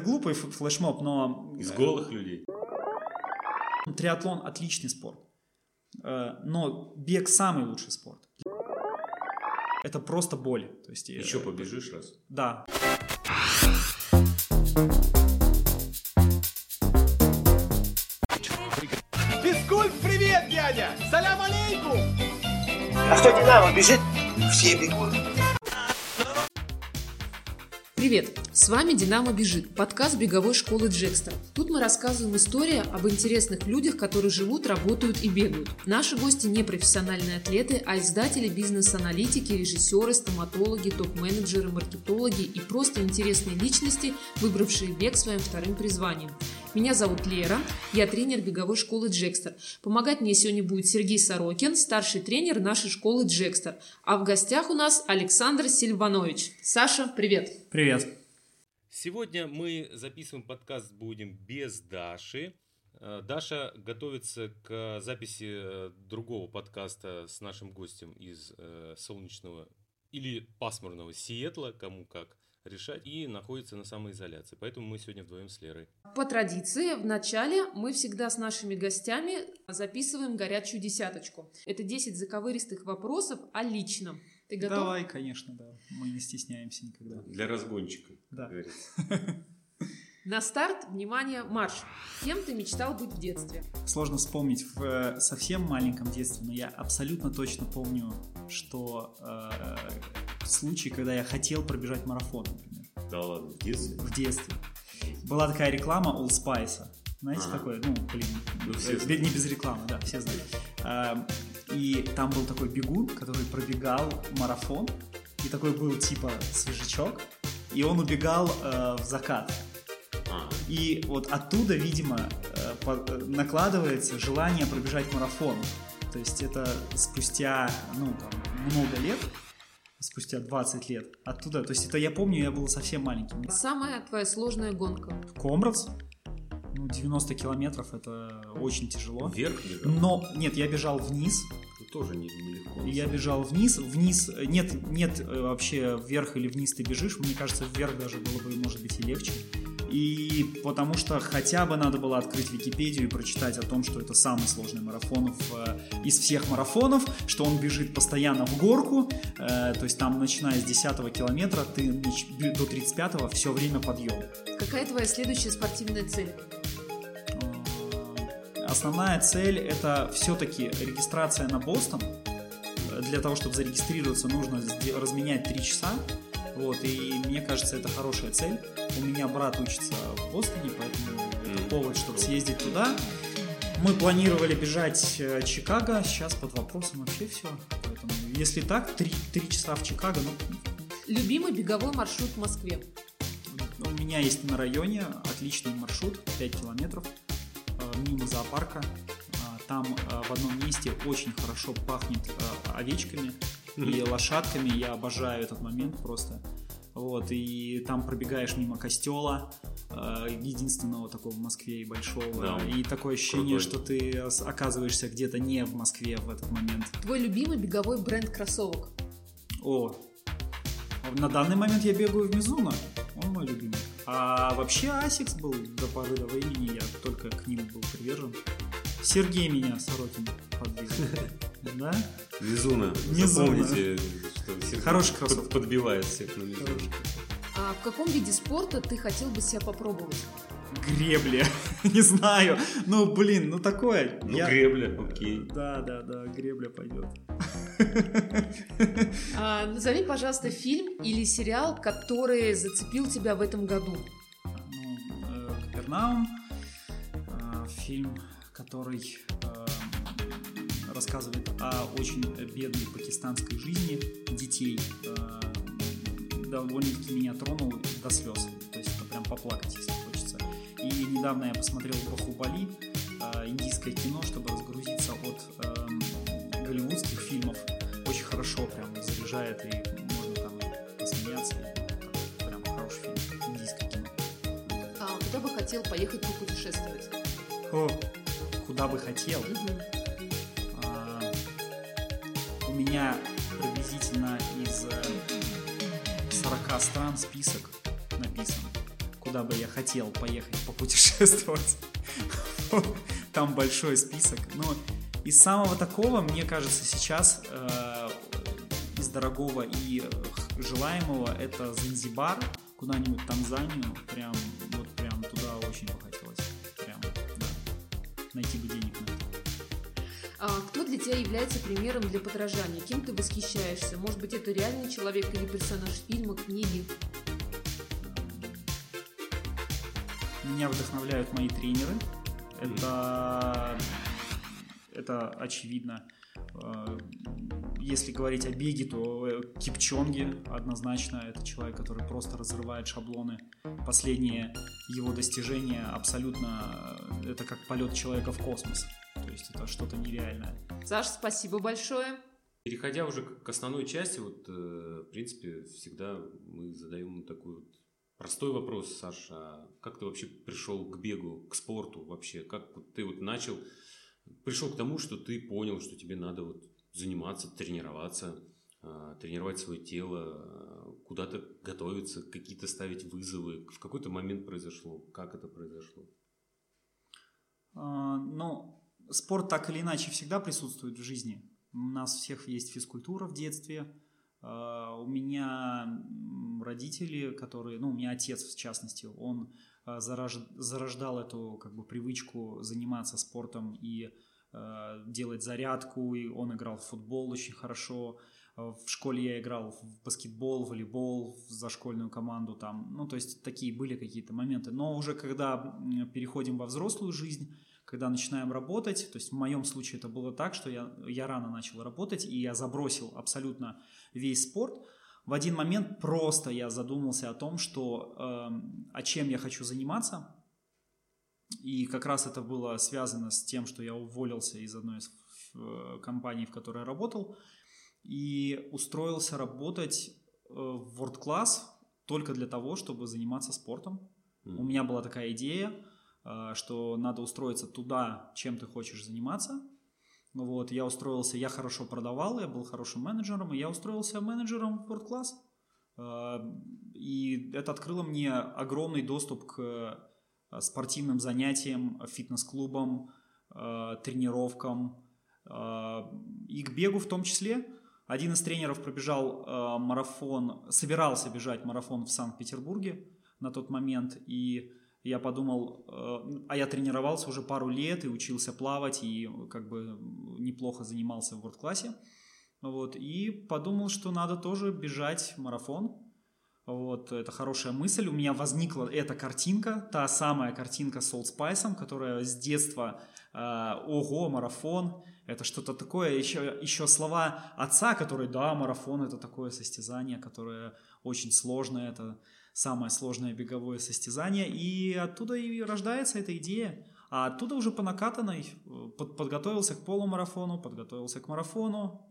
Глупый флешмоб, но Из голых людей. триатлон отличный спорт. Э, Но бег самый лучший спорт. Это просто боль. То есть, э, Еще побежишь раз. Да. Физкульт, привет, дядя! Салям алейкум! А что Динамо бежит? Все бегут. Привет! С вами «Динамо бежит» – подкаст беговой школы Джекстер. Тут мы рассказываем истории об интересных людях, которые живут, работают и бегают. Наши гости не профессиональные атлеты, а издатели, бизнес-аналитики, режиссеры, стоматологи, топ-менеджеры, маркетологи и просто интересные личности, выбравшие бег своим вторым призванием. Меня зовут Лера, я тренер беговой школы Джекстер. Помогать мне сегодня будет Сергей Сорокин, старший тренер нашей школы Джекстер. А в гостях у нас Александр Сильванович. Саша, привет! Привет. Сегодня мы записываем подкаст будем без Даши. Э, Даша готовится к записи э, другого подкаста с нашим гостем из э, солнечного или пасмурного Сиэтла, кому как решать, и находится на самоизоляции. Поэтому мы сегодня вдвоем с Лерой. По традиции, в начале мы всегда с нашими гостями записываем горячую десяточку. Это 10 заковыристых вопросов о личном. Ты готов? Давай, конечно, да. Мы не стесняемся никогда. Для разгончика, Да. На старт, внимание, марш. Кем ты мечтал быть в детстве? Сложно вспомнить в э, совсем маленьком детстве, но я абсолютно точно помню, что э, случай, когда я хотел пробежать марафон, например, Да ладно, в детстве? в детстве. Была такая реклама Old Spice. Знаете Ага. такое? Ну, блин, Ну, все э, не без рекламы, да, все знают. А, И там был такой бегун, который пробегал марафон, и такой был типа свежачок, и он убегал э, в закат. А, И вот оттуда, видимо, э, по- э, накладывается желание пробежать марафон. То есть это спустя, ну, там, много лет, спустя 20 лет оттуда. То есть это я помню, я был совсем маленьким. Самая твоя сложная гонка? Комрадс, ну, 90 километров, это очень тяжело. вверх бежал? Но, нет, я бежал вниз, Ну, Тоже не- нелегко. я бежал вниз, вниз, нет, нет э, вообще вверх или вниз ты бежишь, мне кажется, вверх даже было бы, может быть, и легче. И потому что хотя бы надо было открыть Википедию и прочитать о том, что это самый сложный марафон в, э, из всех марафонов, что он бежит постоянно в горку, э, то есть там, начиная с 10 километра, ты до 35 все время подъем. Какая твоя следующая спортивная цель? Э, Основная цель это все-таки регистрация на Бостон. Э, Для того, чтобы зарегистрироваться, нужно разменять 3 часа. Вот, и мне кажется, это хорошая цель. У меня брат учится в Бостоне, поэтому это повод, чтобы съездить туда. Мы планировали бежать э, Чикаго, сейчас под вопросом вообще все. Поэтому, если так, 3, часа в Чикаго, ну, Любимый беговой маршрут в Москве? У меня есть на районе отличный маршрут, 5 километров, э, мимо зоопарка. А, Там э, в одном месте очень хорошо пахнет овечками и лошадками. Я обожаю этот момент просто. Вот, и там пробегаешь мимо костела, э, единственного такого в Москве и большого. Да. И такое ощущение, Крутой. что ты оказываешься где-то не в Москве в этот момент. Твой любимый беговой бренд кроссовок? О, на данный момент я бегаю в Mizuno, он мой любимый. А вообще Asics был до поры до времени, я только к ним был привержен. Сергей меня, Сорокин, подвигал. Да? Mizuno. Мизуна. Запомните, что Хороший под- кроссовок. подбивает всех на Мизуну. А в каком виде спорта ты хотел бы себя попробовать? Гребли. Не знаю. Ну, блин, ну такое. Ну, Я- гребля, окей. Да, да, да, гребля пойдет. А, назови, пожалуйста, фильм или сериал, который зацепил тебя в этом году. Ну, э, Капернаум, э, фильм, который рассказывает о очень бедной пакистанской жизни детей, э, довольно-таки меня тронул до слез. То есть это прям поплакать, если хочется. И недавно я посмотрел Бахубали, э, индийское кино, чтобы разгрузиться от эм, голливудских фильмов. Очень хорошо прям заряжает и можно там посмеяться. И, прям хороший фильм, индийское кино. А куда бы хотел поехать попутешествовать? О, куда бы хотел. Мгм. Меня приблизительно из э, 40 стран список написан, куда бы я хотел поехать попутешествовать. Там большой список. Но из самого такого, мне кажется, сейчас э, из дорогого и желаемого это Занзибар, куда-нибудь Танзанию, прям вот прям туда очень бы хотелось. Прям, да. Найти бы денег на кто для тебя является примером для подражания? Кем ты восхищаешься? Может быть, это реальный человек или персонаж фильма, книги? Меня вдохновляют мои тренеры. Это, это очевидно. Э, Если говорить о беге, то э, Кипчонги однозначно это человек, который просто разрывает шаблоны. Последние его достижения абсолютно э, это как полет человека в космос. То есть это что-то нереальное. Саш, спасибо большое. Переходя уже к основной части, вот, в принципе, всегда мы задаем такой вот простой вопрос, Саша, как ты вообще пришел к бегу, к спорту вообще? Как ты вот начал, пришел к тому, что ты понял, что тебе надо вот заниматься, тренироваться, а, тренировать свое тело, а, куда-то готовиться, какие-то ставить вызовы. В какой-то момент произошло? Как это произошло? А, Ну, спорт так или иначе всегда присутствует в жизни. У нас всех есть физкультура в детстве. У меня родители, которые, ну, у меня отец в частности, он зарождал эту как бы привычку заниматься спортом и а, делать зарядку. И он играл в футбол очень хорошо. А, В школе я играл в баскетбол, волейбол за школьную команду там. Ну, то есть такие были какие-то моменты. Но уже когда переходим во взрослую жизнь, когда начинаем работать, то есть в моем случае это было так, что я, я рано начал работать, и я забросил абсолютно весь спорт. В один момент просто я задумался о том, что эм, а чем я хочу заниматься. И как раз это было связано с тем, что я уволился из одной из э, компаний, в которой я работал, и устроился работать э, в World Class только для того, чтобы заниматься спортом. У меня была такая идея, э, что надо устроиться туда, чем ты хочешь заниматься. Вот, я устроился, я хорошо продавал, я был хорошим менеджером, и я устроился менеджером в World Class. Э, И это открыло мне огромный доступ к э, спортивным занятиям, фитнес-клубам, э, тренировкам и к бегу в том числе. Один из тренеров пробежал марафон, собирался бежать марафон в Санкт-Петербурге на тот момент, и я подумал, э, а я тренировался уже пару лет и учился плавать, и как бы неплохо занимался в ворд-классе, вот, и подумал, что надо тоже бежать марафон, вот, это хорошая мысль. У меня возникла эта картинка, та самая картинка с Old Spice, которая с детства э, «Ого, марафон!» Это что-то такое. Еще, еще слова отца, которые «Да, марафон – это такое состязание, которое очень сложное, это самое сложное беговое состязание». И оттуда и рождается эта идея. А оттуда уже по накатанной э, под- подготовился к полумарафону, подготовился к марафону.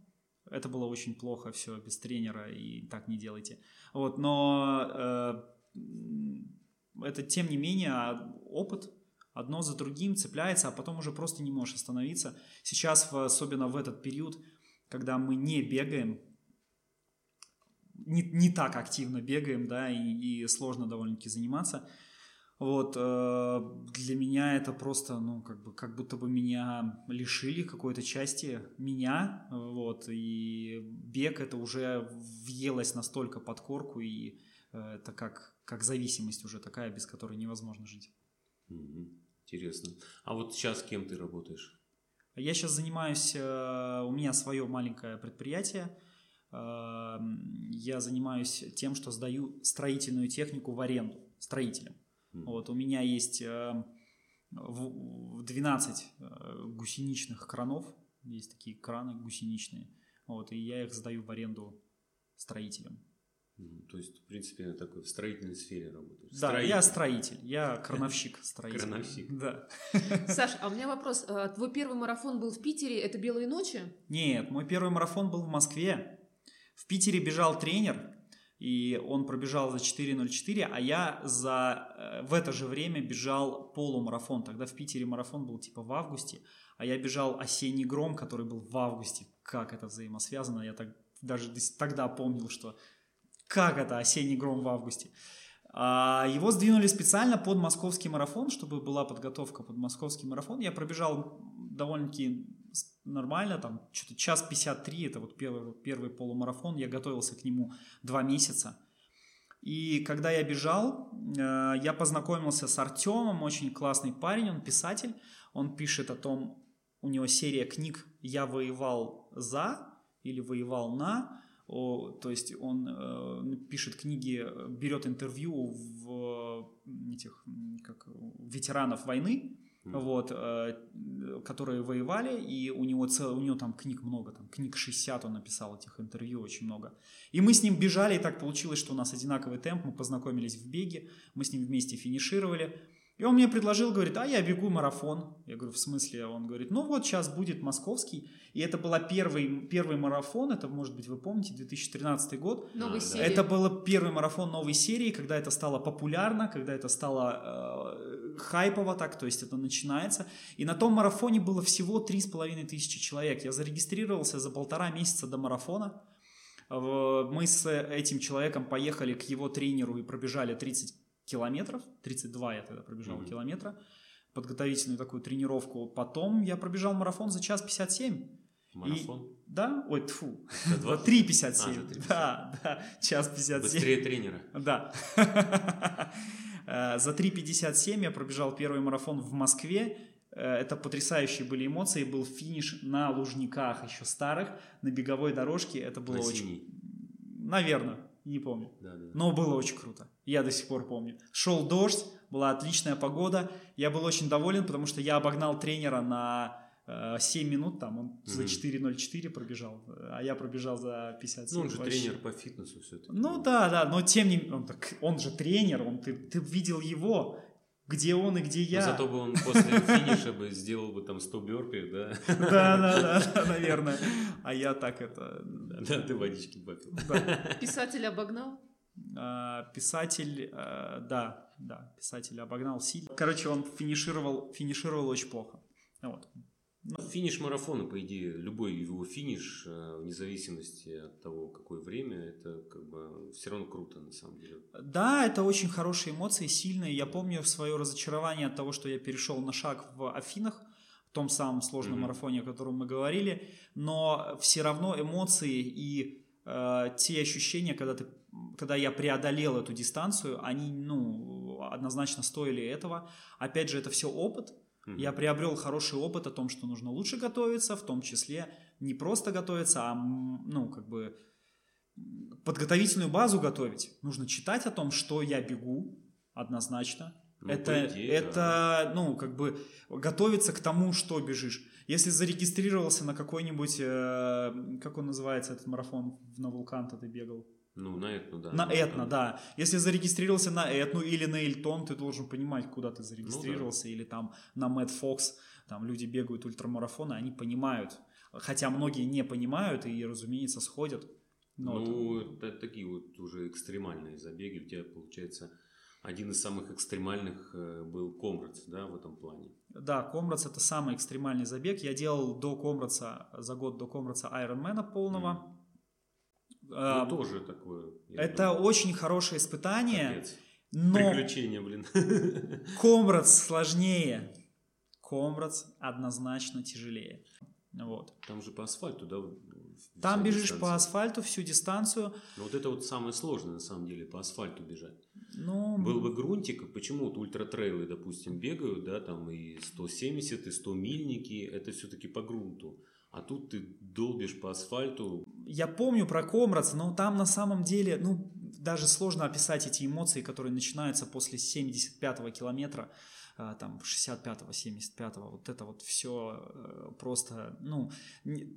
Это было очень плохо, все, без тренера, и так не делайте. Вот, но э, это, тем не менее, а, опыт одно за другим цепляется, а потом уже просто не можешь остановиться. Сейчас, особенно в этот период, когда мы не бегаем, не, не так активно бегаем, да, и, и сложно довольно-таки заниматься, вот, э, для меня это просто, ну, как бы, как будто бы меня лишили какой-то части меня, вот, и бег это уже въелось настолько под корку, и э, это как, как зависимость уже такая, без которой невозможно жить. Интересно. А вот сейчас кем ты работаешь? Я сейчас занимаюсь, э, у меня свое маленькое предприятие, я занимаюсь тем, что сдаю строительную технику в аренду строителям. Мгм. Вот, у меня есть э, в- в 12 э, гусеничных кранов, есть такие краны гусеничные, вот, и я их сдаю в аренду строителям. То есть, в принципе, такой в строительной сфере работаешь. Да, Строитель. я строитель, я крановщик строитель. Крановщик. Да. Саш, а у меня вопрос. А, Твой первый марафон был в Питере, это «Белые ночи»? Нет, мой первый марафон был в Москве. В Питере бежал тренер, и он пробежал за 4.04, а я за, э, в это же время бежал полумарафон. Тогда в Питере марафон был типа в августе, а я бежал осенний гром, который был в августе. Как это взаимосвязано? Я так, даже тогда помнил, что как это осенний гром в августе. А его сдвинули специально под московский марафон, чтобы была подготовка под московский марафон. Я пробежал довольно-таки нормально, там что-то час 53, это вот первый, первый полумарафон, я готовился к нему два месяца. И когда я бежал, э, я познакомился с Артемом, очень классный парень, он писатель, он пишет о том, у него серия книг «Я воевал за» или «Воевал на», О, то есть он э, пишет книги, э, берет интервью в э, этих, как, ветеранов войны, вот, э, которые воевали, и у него, цел, у него там книг много, там книг 60 он написал этих интервью, очень много. И мы с ним бежали, и так получилось, что у нас одинаковый темп, мы познакомились в беге, мы с ним вместе финишировали. И он мне предложил, говорит, а я бегу марафон. Я говорю, в смысле? Он говорит, ну вот сейчас будет московский. И это был первый, первый марафон, это, может быть, вы помните, 2013 год. Новой серии. Это был первый марафон новой серии, когда это стало популярно, когда это стало э, хайпово так, то есть это начинается. И на том марафоне было всего 3,5 тысячи человек. Я зарегистрировался за полтора месяца до марафона. Мы с этим человеком поехали к его тренеру и пробежали 30 километров. 32 я тогда пробежал Мгм. километра. Подготовительную такую тренировку. Потом я пробежал марафон за час 57. Марафон. Да? Ой, тфу. За За 20? 3,57. А, за 3,57. Да, да, час 57. Быстрее тренера. Да. Э, За 3.57 я пробежал первый марафон в Москве. Э, Это потрясающие были эмоции. Был финиш на Лужниках, еще старых, на беговой дорожке. Это было На очень... синий. Наверное, не помню. Да, да. Но было очень круто. Я до сих пор помню. Шел дождь, была отличная погода. Я был очень доволен, потому что я обогнал тренера на 7 минут. Там он за Мгм. 4.04 пробежал, а я пробежал за 57. Ну, он же вообще. тренер по фитнесу все-таки. Ну да, да, но тем не менее, он, так- он же тренер, он, ты, ты видел его, где он и где я. Зато бы он после финиша бы сделал бы там 100 бёрпи, да? Да, да, да, наверное. А я так это... Да, ты водички попил. да. Писатель обогнал? А, Писатель, э, да, да, писатель обогнал сильно. Короче, он финишировал, финишировал очень плохо. Вот. Финиш марафона, по идее, любой его финиш, э, вне зависимости от того, какое время, это как бы все равно круто на самом деле. Да, это очень хорошие эмоции, сильные. Я помню свое разочарование от того, что я перешел на шаг в Афинах, в том самом сложном Мгм. марафоне, о котором мы говорили, но все равно эмоции и э, те ощущения, когда ты когда я преодолел эту дистанцию, они, ну, однозначно стоили этого. Опять же, это все опыт. Я приобрел хороший опыт о том, что нужно лучше готовиться, в том числе не просто готовиться, а, ну, как бы подготовительную базу готовить. Нужно читать о том, что я бегу, однозначно. Ну, это, идее, это, да. ну, как бы готовиться к тому, что бежишь. Если зарегистрировался на какой-нибудь, э, как он называется, этот марафон на Вулкан-то ты бегал? Ну, на Этну, да. На Ну, Этно, да. Если зарегистрировался на Этну или на Эльтон, ты должен понимать, куда ты зарегистрировался. Или там на Мэтт Фокс, там люди бегают ультрамарафоны, они понимают. Хотя многие не понимают и, разумеется, сходят. Но это- Ну, это такие вот уже экстремальные забеги. У тебя, получается, один из самых экстремальных э, был Комрадс, да, в этом плане. Да, Комрадс это самый экстремальный забег. Я делал до Комрадса, за год до Комрадса Айронмена полного. А, Ну, тоже такое. это думаю, очень хорошее испытание, капец. но Приключения, блин. Комрадс сложнее. Комрадс однозначно тяжелее. Вот. Там же по асфальту, да? Там бежишь дистанция. по асфальту всю дистанцию. Но вот это вот самое сложное, на самом деле, по асфальту бежать. Ну, Был бы грунтик, почему вот ультратрейлы, допустим, бегают, да, там и 170, и 100 мильники, это все-таки по грунту. А тут ты долбишь по асфальту. я помню про Комрадс, но там на самом деле, ну, даже сложно описать эти эмоции, которые начинаются после 75-го километра, а, там, 65-го, 75-го, вот это вот все просто, ну,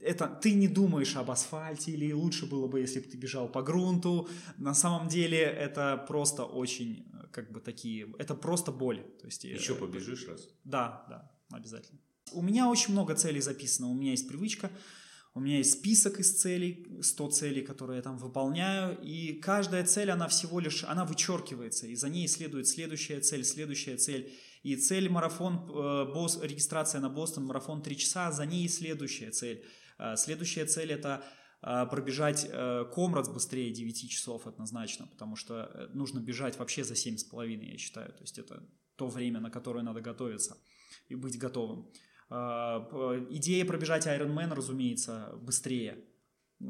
это ты не думаешь об асфальте, или лучше было бы, если бы ты бежал по грунту. На самом деле это просто очень, э, как бы такие, это просто боль. То есть, э, Еще побежишь раз. Да, да, обязательно. У меня очень много целей записано. У меня есть привычка, у меня есть список из целей, 100 целей, которые я там выполняю, и каждая цель, она всего лишь, она вычеркивается, и за ней следует следующая цель, следующая цель. И цель марафон, э, бос, регистрация на Бостон, марафон 3 часа, за ней следующая цель. Э, Следующая цель это А, пробежать э, Комрадс быстрее 9 часов однозначно, потому что э, нужно бежать вообще за 7,5, я считаю. То есть это то время, на которое надо готовиться и быть готовым. А, идея пробежать Ironman, разумеется, быстрее,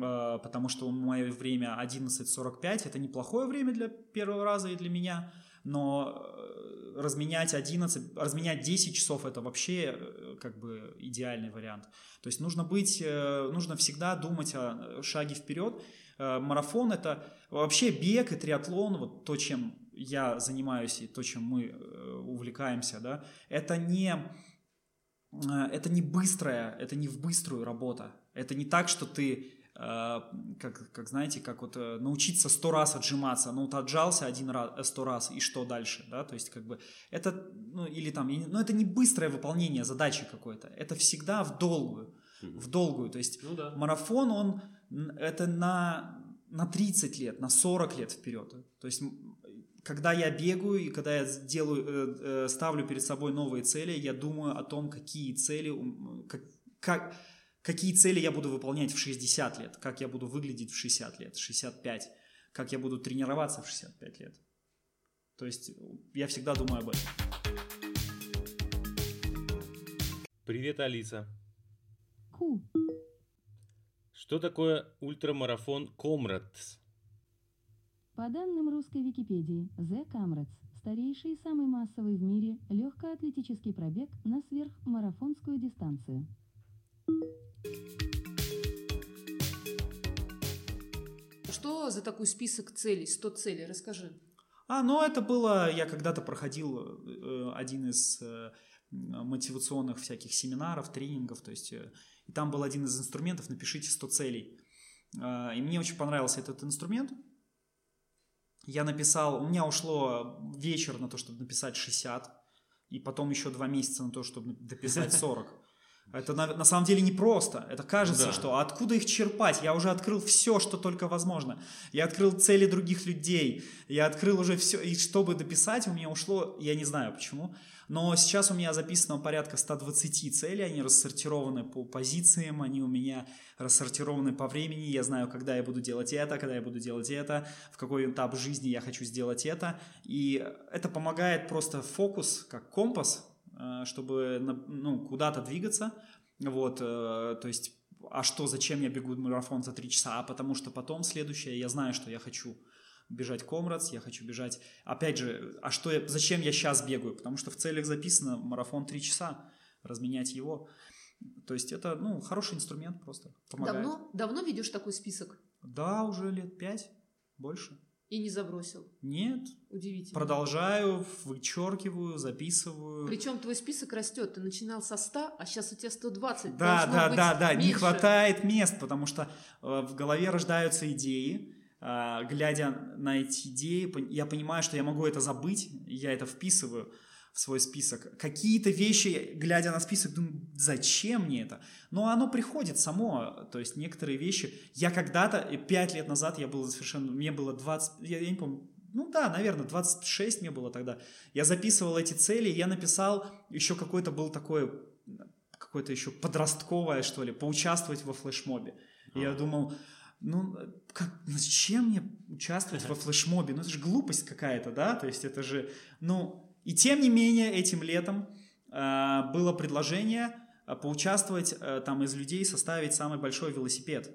а, потому что мое время 11.45, это неплохое время для первого раза и для меня, но э, разменять 11, разменять 10 часов это вообще э, как бы идеальный вариант. То есть нужно быть, э, нужно всегда думать о шаге вперед. Марафон это вообще бег и триатлон, вот то, чем я занимаюсь и то, чем мы увлекаемся, да, это не это не быстрая, это не в быструю работа. Это не так, что ты Э, как, как знаете, как вот э, научиться сто раз отжиматься, ну вот отжался один раз, э, сто раз, и что дальше, да, то есть как бы это, ну или там, ну это не быстрое выполнение задачи какой-то, это всегда в долгую, в долгую, то есть ну, да. марафон, он, это на, на 30 лет, на 40 лет вперед, то есть когда я бегаю и когда я делаю, ставлю перед собой новые цели, я думаю о том, какие цели, как, как какие цели я буду выполнять в 60 лет, как я буду выглядеть в 60 лет, 65, как я буду тренироваться в 65 лет. То есть я всегда думаю об этом. Привет, Алиса. Ку. Что такое ультрамарафон Comrades? По данным русской Википедии, The Comrades – старейший и самый массовый в мире легкоатлетический пробег на сверхмарафонскую дистанцию. Что за такой список целей, 100 целей? Расскажи. А, ну это было, я когда-то проходил э, один из э, мотивационных всяких семинаров, тренингов, то есть, э, и там был один из инструментов «Напишите 100 целей». Э, и мне очень понравился этот инструмент. Я написал, у меня ушло вечер на то, чтобы написать 60, и потом еще два месяца на то, чтобы дописать 40. Это на, на самом деле непросто. Это кажется, да. что откуда их черпать? Я уже открыл все, что только возможно. Я открыл цели других людей. Я открыл уже все. И чтобы дописать, у меня ушло, я не знаю почему, но сейчас у меня записано порядка 120 целей. Они рассортированы по позициям, они у меня рассортированы по времени. Я знаю, когда я буду делать это, когда я буду делать это, в какой этап жизни я хочу сделать это. И это помогает просто фокус, как компас, чтобы ну, куда-то двигаться. Вот, э, то есть, а что, зачем я бегу марафон за три часа? А потому что потом следующее, я знаю, что я хочу бежать Комрадс, я хочу бежать... Опять же, а что я, зачем я сейчас бегаю? Потому что в целях записано марафон три часа, разменять его. То есть это, ну, хороший инструмент просто, помогает. Давно, давно ведешь такой список? Да, уже лет пять, больше. И не забросил? Нет. Удивительно. Продолжаю, вычеркиваю, записываю. Причем твой список растет. Ты начинал со 100, а сейчас у тебя 120. Да, да, да, да. Меньше. Не хватает мест, потому что э, в голове рождаются идеи. Э, глядя на эти идеи, я понимаю, что я могу это забыть, я это вписываю в свой список. Какие-то вещи, глядя на список, думаю, зачем мне это? Но оно приходит само, то есть некоторые вещи. Я когда-то, пять лет назад я был совершенно, мне было 20, я, я не помню, ну да, наверное, 26 мне было тогда. Я записывал эти цели, я написал, еще какой-то был такой, какое-то еще подростковое, что ли, поучаствовать во флешмобе. И я думал, ну, как, зачем мне участвовать во флешмобе? Ну, это же глупость какая-то, да? То есть это же, ну, и тем не менее, этим летом э, было предложение э, поучаствовать э, там из людей, составить самый большой велосипед.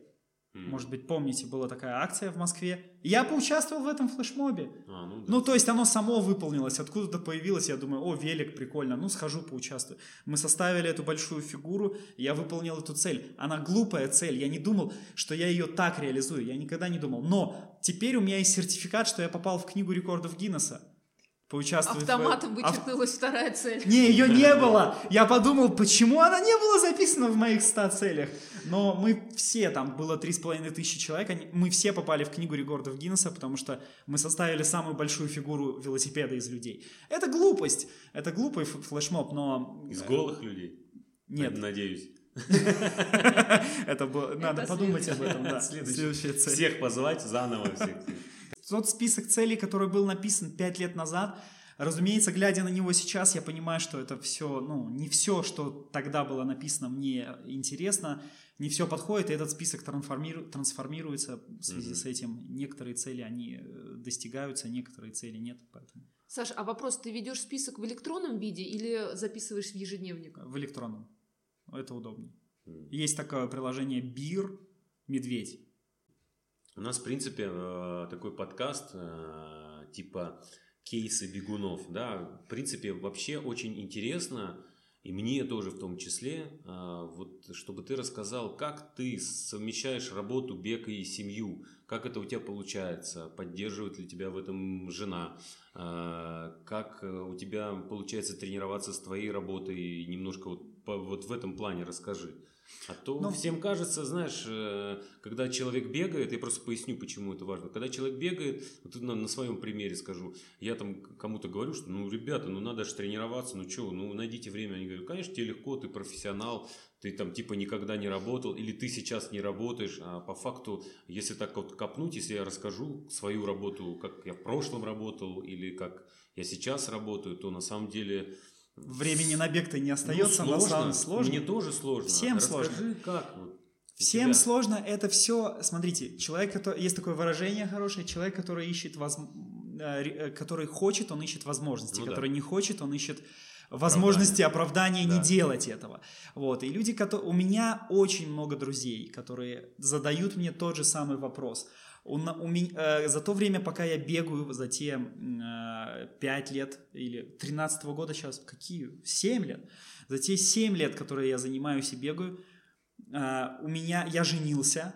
Mm. Может быть, помните, была такая акция в Москве. Я поучаствовал в этом флешмобе. А, ну, да. ну, то есть оно само выполнилось, откуда-то появилось. Я думаю, о, велик, прикольно, ну, схожу, поучаствую. Мы составили эту большую фигуру, я выполнил эту цель. Она глупая цель, я не думал, что я ее так реализую, я никогда не думал. Но теперь у меня есть сертификат, что я попал в книгу рекордов Гиннесса поучаствовать. Автоматом в... вычеркнулась Ав... вторая цель. Не, ее не было. Я подумал, почему она не была записана в моих 100 целях. Но мы все, там было 3,5 тысячи человек, они, мы все попали в книгу рекордов Гиннесса, потому что мы составили самую большую фигуру велосипеда из людей. Это глупость. Это глупый флешмоб, но... Из голых людей? Нет. Надеюсь. Это было... Надо подумать об этом, да. Следующая цель. Всех позвать заново всех. Тот список целей, который был написан пять лет назад, разумеется, глядя на него сейчас, я понимаю, что это все, ну, не все, что тогда было написано, мне интересно. не все подходит, и этот список трансформиру- трансформируется в связи Мгм. с этим. Некоторые цели, они э, достигаются, некоторые цели нет, поэтому Саш, а вопрос, ты ведешь список в электронном виде или записываешь в ежедневник? в электронном. Это удобнее. Есть такое приложение Бир Медведь. У нас, в принципе, э, такой подкаст э, типа кейсы бегунов, да, в принципе, вообще очень интересно, и мне тоже в том числе, э, вот, чтобы ты рассказал, как ты совмещаешь работу, бег и семью, как это у тебя получается, поддерживает ли тебя в этом жена, как у тебя получается тренироваться с твоей работой, немножко вот, вот в этом плане расскажи. А то Ну, всем кажется, знаешь, э, когда человек бегает, я просто поясню, почему это важно. Когда человек бегает, вот на, на своем примере скажу, я там кому-то говорю, что ну, ребята, ну надо же тренироваться, ну что, ну найдите время. Они говорят, конечно, тебе легко, ты профессионал, ты там типа никогда не работал, или ты сейчас не работаешь, а по факту, если так вот копнуть, если я расскажу свою работу, как я в прошлом работал, или как я сейчас работаю, то на самом деле... Времени на бег-то не остается, ну, на сложно. самом сложно. Мне тоже сложно. Всем Расскажи, сложно. как вот Всем тебя? сложно, это все, смотрите, человек, который, есть такое выражение хорошее, человек, который ищет, воз- э, э, который хочет, он ищет возможности, Ну да. который не хочет, он ищет возможности, оправдания Да. не делать этого. Вот, и люди, которые, у меня очень много друзей, которые задают мне тот же самый вопрос. У у э, за то время, пока я бегаю, за те э, 5 лет или 13 года сейчас, какие? 7 лет. За те 7 лет, которые я занимаюсь и бегаю, э, у меня, я женился,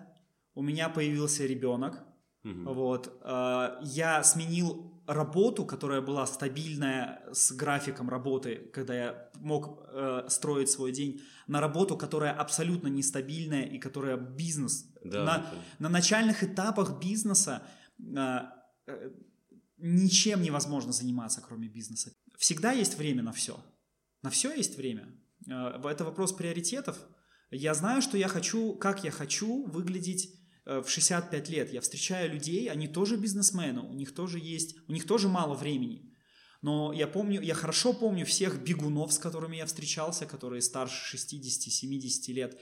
у меня появился ребенок, Мгм. вот, э, я сменил работу, которая была стабильная с графиком работы, когда я мог э, строить свой день, на работу, которая абсолютно нестабильная и которая бизнес. Да, на, это- на начальных этапах бизнеса э, э, ничем невозможно заниматься, кроме бизнеса. Всегда есть время на все. На все есть время. Э, Это вопрос приоритетов. Я знаю, что я хочу, как я хочу выглядеть в 65 лет. Я встречаю людей, они тоже бизнесмены, у них тоже есть, у них тоже мало времени. Но я помню, я хорошо помню всех бегунов, с которыми я встречался, которые старше 60-70 лет.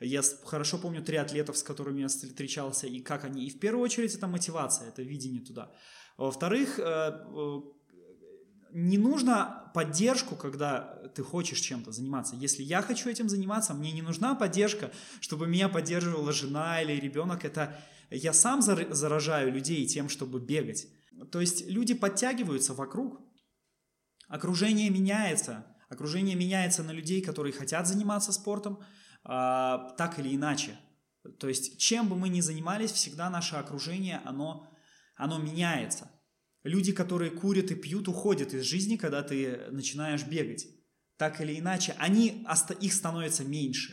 Я хорошо помню триатлетов, с которыми я встречался, и как они. И в первую очередь это мотивация, это видение туда. Во-вторых, э, э, не нужно поддержку, когда ты хочешь чем-то заниматься. Если я хочу этим заниматься, мне не нужна поддержка, чтобы меня поддерживала жена или ребенок. Это я сам зар- заражаю людей тем, чтобы бегать. То есть люди подтягиваются вокруг, окружение меняется, окружение меняется на людей, которые хотят заниматься спортом, а, так или иначе. То есть чем бы мы ни занимались, всегда наше окружение, оно, оно меняется. Люди, которые курят и пьют, уходят из жизни, когда ты начинаешь бегать. Так или иначе, они, их становится меньше.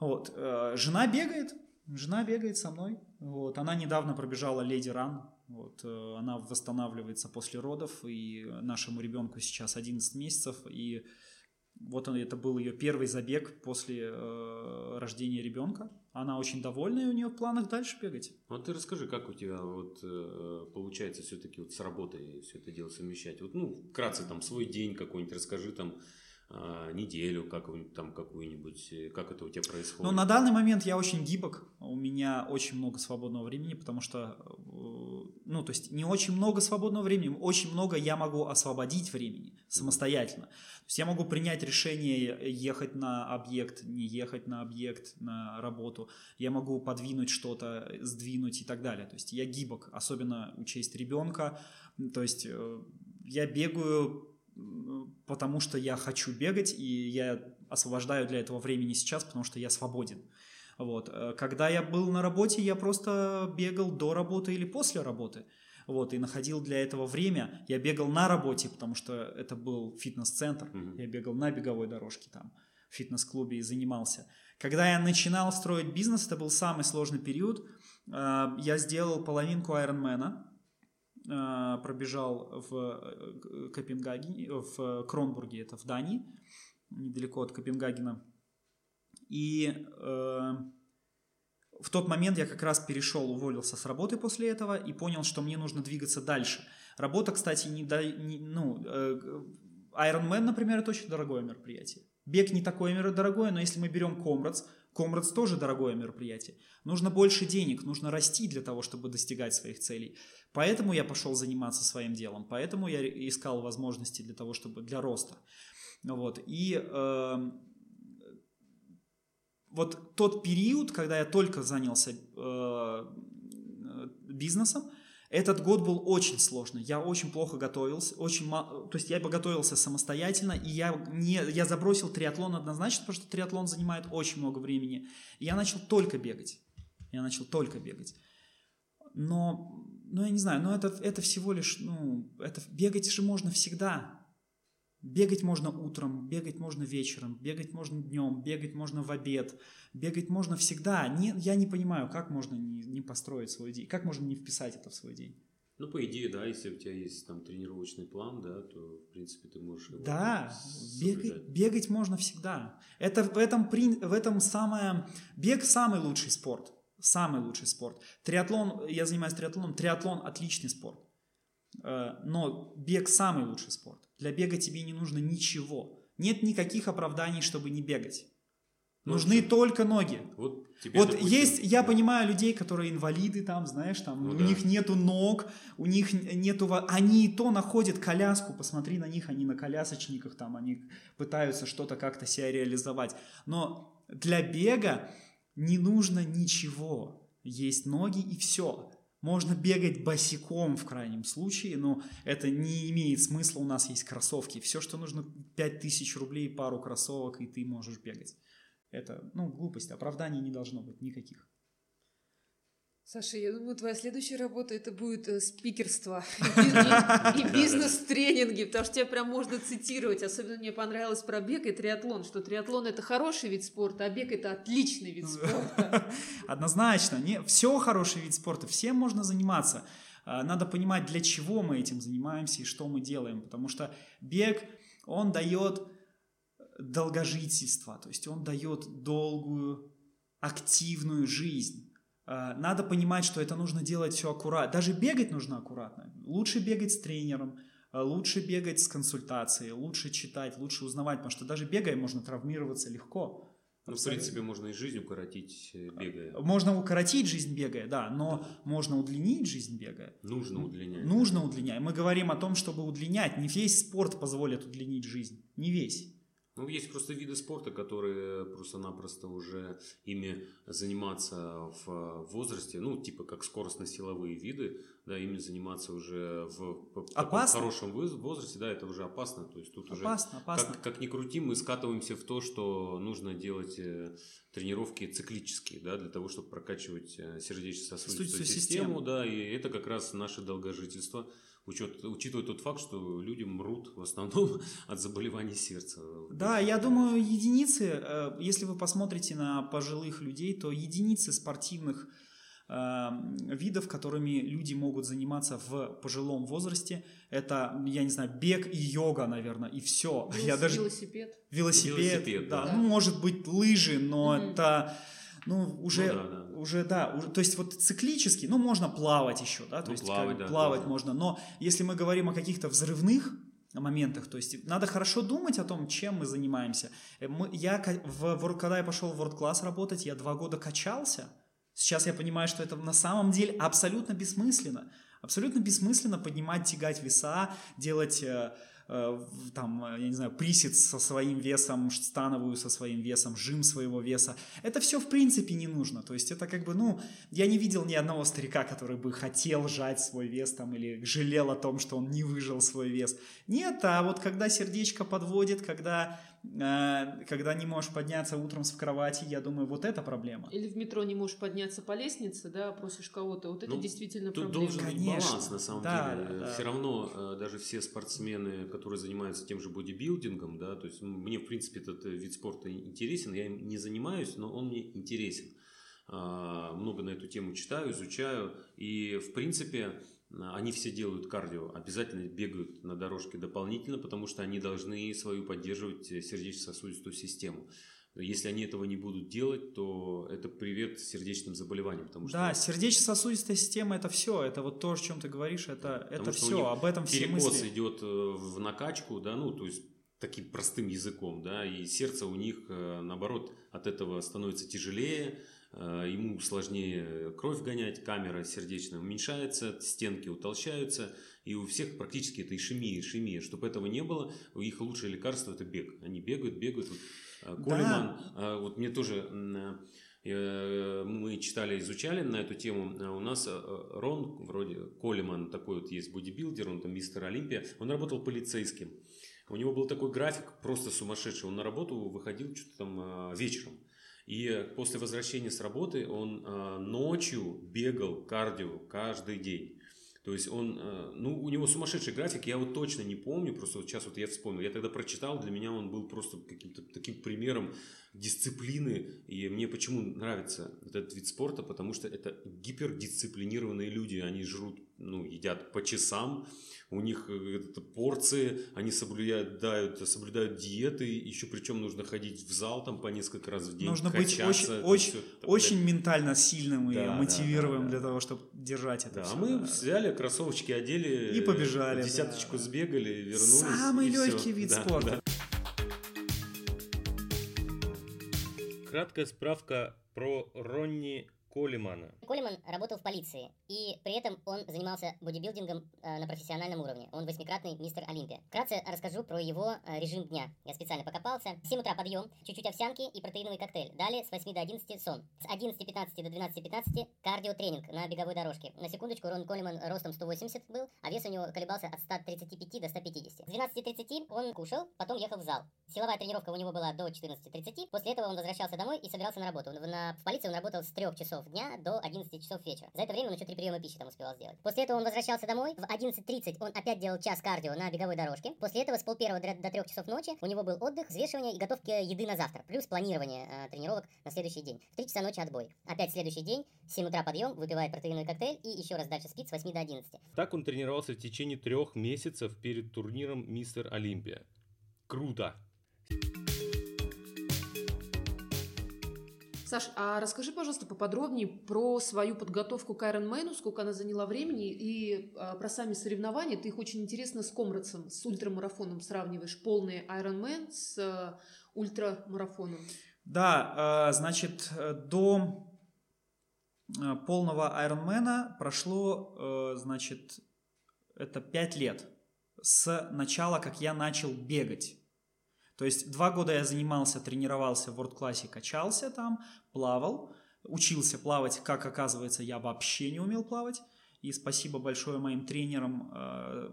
Вот. э, Жена бегает, жена бегает со мной. Вот. Она недавно пробежала Леди Ран. Вот. э, Она восстанавливается после родов, и нашему ребенку сейчас 11 месяцев, и вот он, это был ее первый забег после э, рождения ребенка. Она очень довольна, и у нее в планах дальше бегать. Вот ты расскажи, как у тебя вот э, получается все-таки вот с работой все это дело совмещать. Вот, ну, вкратце там свой день какой-нибудь расскажи там неделю какую-нибудь там какую-нибудь, э, как это у тебя происходит. Ну, на данный момент я очень гибок, у меня очень много свободного времени, потому что, э, ну, то есть не очень много свободного времени, очень много я могу освободить времени самостоятельно. То есть я могу принять решение ехать на объект, не ехать на объект, на работу. Я могу подвинуть что-то, сдвинуть и так далее. То есть я гибок, особенно учесть ребенка. То есть э, я бегаю потому что я хочу бегать, и я освобождаю для этого времени сейчас, потому что я свободен. Вот. Э, Когда я был на работе, я просто бегал до работы или после работы. Вот, и находил для этого время. Я бегал на работе, потому что это был фитнес-центр. Мгм. Я бегал на беговой дорожке там, в фитнес-клубе и занимался. Когда я начинал строить бизнес, это был самый сложный период. Э, Я сделал половинку Айронмена, пробежал в э, Копенгагене, в Кронбурге, это в Дании, недалеко от Копенгагена. И э, в тот момент я как раз перешел, уволился с работы после этого и понял, что мне нужно двигаться дальше. Работа, кстати, не, да, не ну, э, Iron Man, например, это очень дорогое мероприятие. Бег не такое дорогое, но если мы берем Комрадс, Комрадс тоже дорогое мероприятие. Нужно больше денег, нужно расти для того, чтобы достигать своих целей. Поэтому я пошел заниматься своим делом, поэтому я искал возможности для того, чтобы для роста. Вот. И э, вот тот период, когда я только занялся э, бизнесом, этот год был очень сложный. Я очень плохо готовился, очень мало, то есть я готовился самостоятельно, и я не, я забросил триатлон однозначно, потому что триатлон занимает очень много времени. Я начал только бегать. Я начал только бегать. Но, ну я не знаю, но это, это всего лишь, ну, это бегать же можно всегда. Бегать можно утром, бегать можно вечером, бегать можно днем, бегать можно в обед, бегать можно всегда. Не, я не понимаю, как можно не, не построить свой день, как можно не вписать это в свой день. Ну, по идее, да, если у тебя есть там тренировочный план, да, то, в принципе, ты можешь его Да, бегать, бегать можно всегда. Это в этом, в этом самое... Бег самый лучший спорт. Самый лучший спорт. Триатлон, я занимаюсь триатлоном, триатлон отличный спорт. Э, но бег самый лучший спорт. Для бега тебе не нужно ничего. Нет никаких оправданий, чтобы не бегать. Ну, Нужны что? только ноги. Вот, тебе, вот допустим, есть, я да. понимаю людей, которые инвалиды, там, знаешь, там, ну, у да. них нету ног, у них нету, они и то находят коляску, посмотри на них, они на колясочниках, там, они пытаются что-то как-то себя реализовать. Но для бега не нужно ничего. Есть ноги и все. Можно бегать босиком в крайнем случае, но это не имеет смысла, у нас есть кроссовки. Все, что нужно 5000 рублей, пару кроссовок, и ты можешь бегать. Это, ну, глупость, оправданий не должно быть никаких. Саша, я думаю, твоя следующая работа это будет э, спикерство и бизнес-тренинги, потому что тебя прям можно цитировать. Особенно мне понравилось про бег и триатлон, что триатлон это хороший вид спорта, а бег это отличный вид спорта. Однозначно, не, все хороший вид спорта, всем можно заниматься. А, надо понимать, для чего мы этим занимаемся и что мы делаем, потому что бег, он дает долгожительство, то есть он дает долгую, активную жизнь надо понимать, что это нужно делать все аккуратно. Даже бегать нужно аккуратно. Лучше бегать с тренером, э, лучше бегать с консультацией, лучше читать, лучше узнавать, потому что даже бегая можно травмироваться легко. Ну, в принципе, можно и жизнь укоротить, э, бегая. Можно укоротить жизнь, бегая, да, но можно удлинить жизнь, бегая. Нужно удлинять. Нужно удлинять. Мы говорим о том, чтобы удлинять. Не весь спорт позволит удлинить жизнь. Не весь. Ну, есть просто виды спорта, которые просто-напросто уже ими заниматься в возрасте, ну, типа как скоростно-силовые виды, да, ими заниматься уже в опасно? хорошем возрасте, да, это уже опасно. То есть тут опасно, уже, опасно. Как, как ни крути, мы скатываемся в то, что нужно делать э, тренировки циклические, да, для того, чтобы прокачивать э, сердечно-сосудистую систему, систему, да, и это как раз наше долгожительство – учет, учитывая тот факт, что люди мрут в основном от заболеваний сердца. Да, я думаю, единицы, э, если вы посмотрите на пожилых людей, то единицы спортивных э, видов, которыми люди могут заниматься в пожилом возрасте. Это, я не знаю, бег и йога, наверное, и все. Велосипед. Я даже... Велосипед. Велосипед, велосипед да. да. Ну, может быть, лыжи, но mm-hmm. это ну, уже, ну, да, да. уже, да, уже, то есть вот циклически, ну, можно плавать еще, да, то ну, есть плавать, как, да, плавать да. можно, но если мы говорим о каких-то взрывных моментах, то есть надо хорошо думать о том, чем мы занимаемся. Э, мы, я, в, когда я пошел в World Class работать, я два года качался, сейчас я понимаю, что это на самом деле абсолютно бессмысленно, абсолютно бессмысленно поднимать, тягать веса, делать Э, там, э, я не знаю, присед со своим весом, становую со своим весом, жим своего веса. Это все в принципе не нужно. То есть это как бы, ну, я не видел ни одного старика, который бы хотел жать свой вес там или жалел о том, что он не выжил свой вес. Нет, а вот когда сердечко подводит, когда Э, когда не можешь подняться утром с кровати, я думаю, вот это проблема. Или в метро не можешь подняться по лестнице, да, просишь кого-то, вот это ну, действительно тут проблема. должен быть баланс, на самом да, деле. Да. Все равно э, даже все спортсмены, которые занимаются тем же бодибилдингом, да, то есть мне, в принципе, этот э, вид спорта интересен, я им не занимаюсь, но он мне интересен. А, много на эту тему читаю, изучаю, и, в принципе, они все делают кардио, обязательно бегают на дорожке дополнительно, потому что они должны свою поддерживать э, сердечно-сосудистую систему. Если они этого не будут делать, то это привет сердечным заболеваниям. Потому да, что... сердечно-сосудистая система это все, это вот то, о чем ты говоришь, это, это все, об этом все мысли. идет э, в накачку, да, ну, то есть таким простым языком, да, и сердце у них, э, наоборот, от этого становится тяжелее, э, ему сложнее кровь гонять, камера сердечная уменьшается, стенки утолщаются, и у всех практически это ишемия, ишемия. Чтобы этого не было, их лучшее лекарство – это бег. Они бегают, бегают. Вот, э, Колеман, да. вот мне тоже мы читали, изучали на эту тему. У нас Рон, вроде Колеман, такой вот есть бодибилдер, он там мистер Олимпия, он работал полицейским. У него был такой график просто сумасшедший. Он на работу выходил что-то там вечером. И после возвращения с работы он а, ночью бегал кардио каждый день. То есть он, а, ну, у него сумасшедший график, я вот точно не помню, просто вот сейчас вот я вспомнил. Я тогда прочитал, для меня он был просто каким-то таким примером дисциплины. И мне почему нравится этот вид спорта, потому что это гипердисциплинированные люди. Они жрут, ну, едят по часам, у них э, порции, они соблюдают, соблюдают диеты, еще причем нужно ходить в зал там по несколько раз в день. Нужно быть очень, очень, все, очень ментально сильным да, и мотивируемым да, да, да, для того, чтобы держать это да, все. А мы да. взяли кроссовочки, одели, и побежали. Десяточку да. сбегали, вернулись. Самый легкий все. вид да, спорта. Да. Краткая справка про Ронни Колемана. Колеман работал в полиции, и при этом он занимался бодибилдингом э, на профессиональном уровне. Он восьмикратный мистер Олимпия. Вкратце расскажу про его э, режим дня. Я специально покопался. В 7 утра подъем, чуть-чуть овсянки и протеиновый коктейль. Далее с 8 до 11 сон. С 11.15 до 12.15 кардиотренинг на беговой дорожке. На секундочку, Рон Колеман ростом 180 был, а вес у него колебался от 135 до 150. С 12.30 он кушал, потом ехал в зал. Силовая тренировка у него была до 14.30. После этого он возвращался домой и собирался на работу. На, в полиции он работал с 3 часов дня до 11 часов вечера. За это время он еще три приема пищи там успевал сделать. После этого он возвращался домой. В 11.30 он опять делал час кардио на беговой дорожке. После этого с пол первого до трех часов ночи у него был отдых, взвешивание и готовки еды на завтра. Плюс планирование э, тренировок на следующий день. В 3 часа ночи отбой. Опять следующий день, 7 утра подъем, выпивает протеиновый коктейль и еще раз дальше спит с 8 до 11. Так он тренировался в течение трех месяцев перед турниром Мистер Олимпия. Круто! Саш, а расскажи, пожалуйста, поподробнее про свою подготовку к Ironman, сколько она заняла времени, и а, про сами соревнования. Ты их очень интересно с Комрадсом, с ультрамарафоном сравниваешь. Полный Ironman с а, ультрамарафоном. Да, а, значит, до а, полного Ironman прошло, а, значит, это 5 лет с начала, как я начал бегать. То есть два года я занимался, тренировался в Class, качался там, плавал, учился плавать, как оказывается, я вообще не умел плавать. И спасибо большое моим тренерам э,